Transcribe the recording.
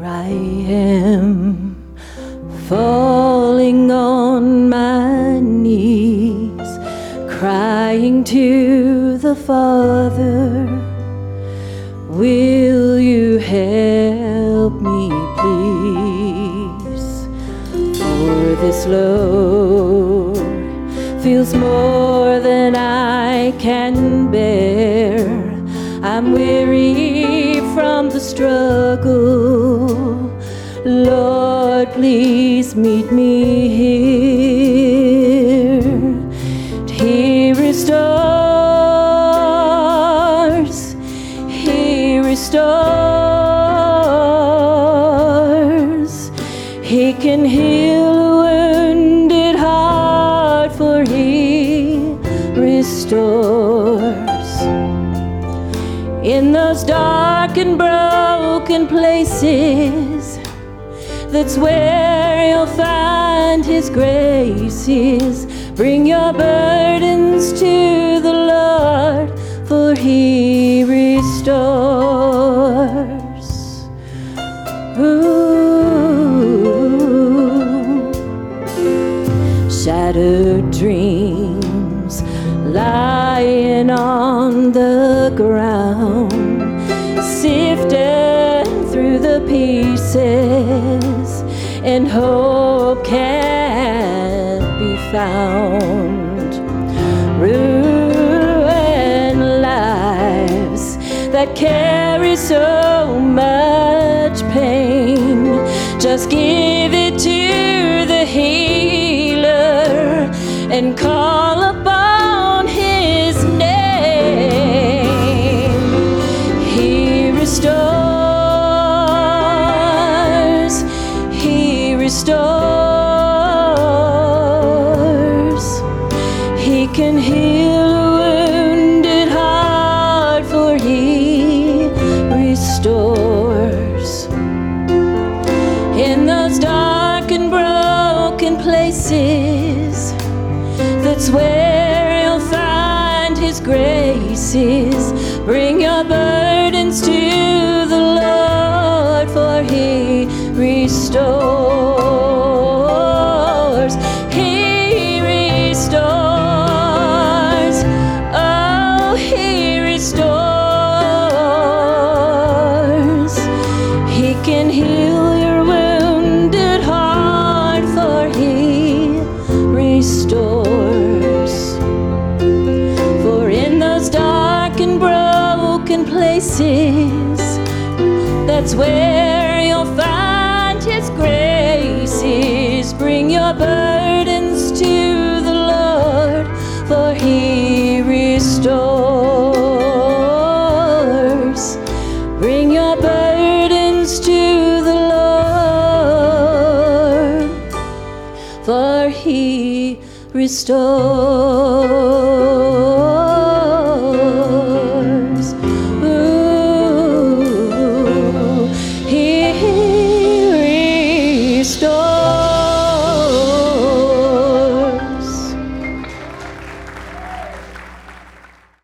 Here I am, falling on my knees, crying to the Father. Will you help me, please? For this load feels more than I can bear. I'm weary from the struggle. Lord, please meet me here. He restores, He restores. He can heal In those dark and broken places, that's where you'll find His graces. Bring your burdens to the Lord, for He restores. Ooh. Shattered dreams lying on the ground, sifted through the pieces, and hope can't be found. Ruined lives that carry so much pain, just give it to the healer and call places, that's where you'll find his graces. Bring your burdens to the Lord, for he restores. He restores. Oh, he restores. Broken places, that's where you'll find his graces. Bring your burdens to the Lord, for he restores. Bring your burdens to the Lord, for he restores. story.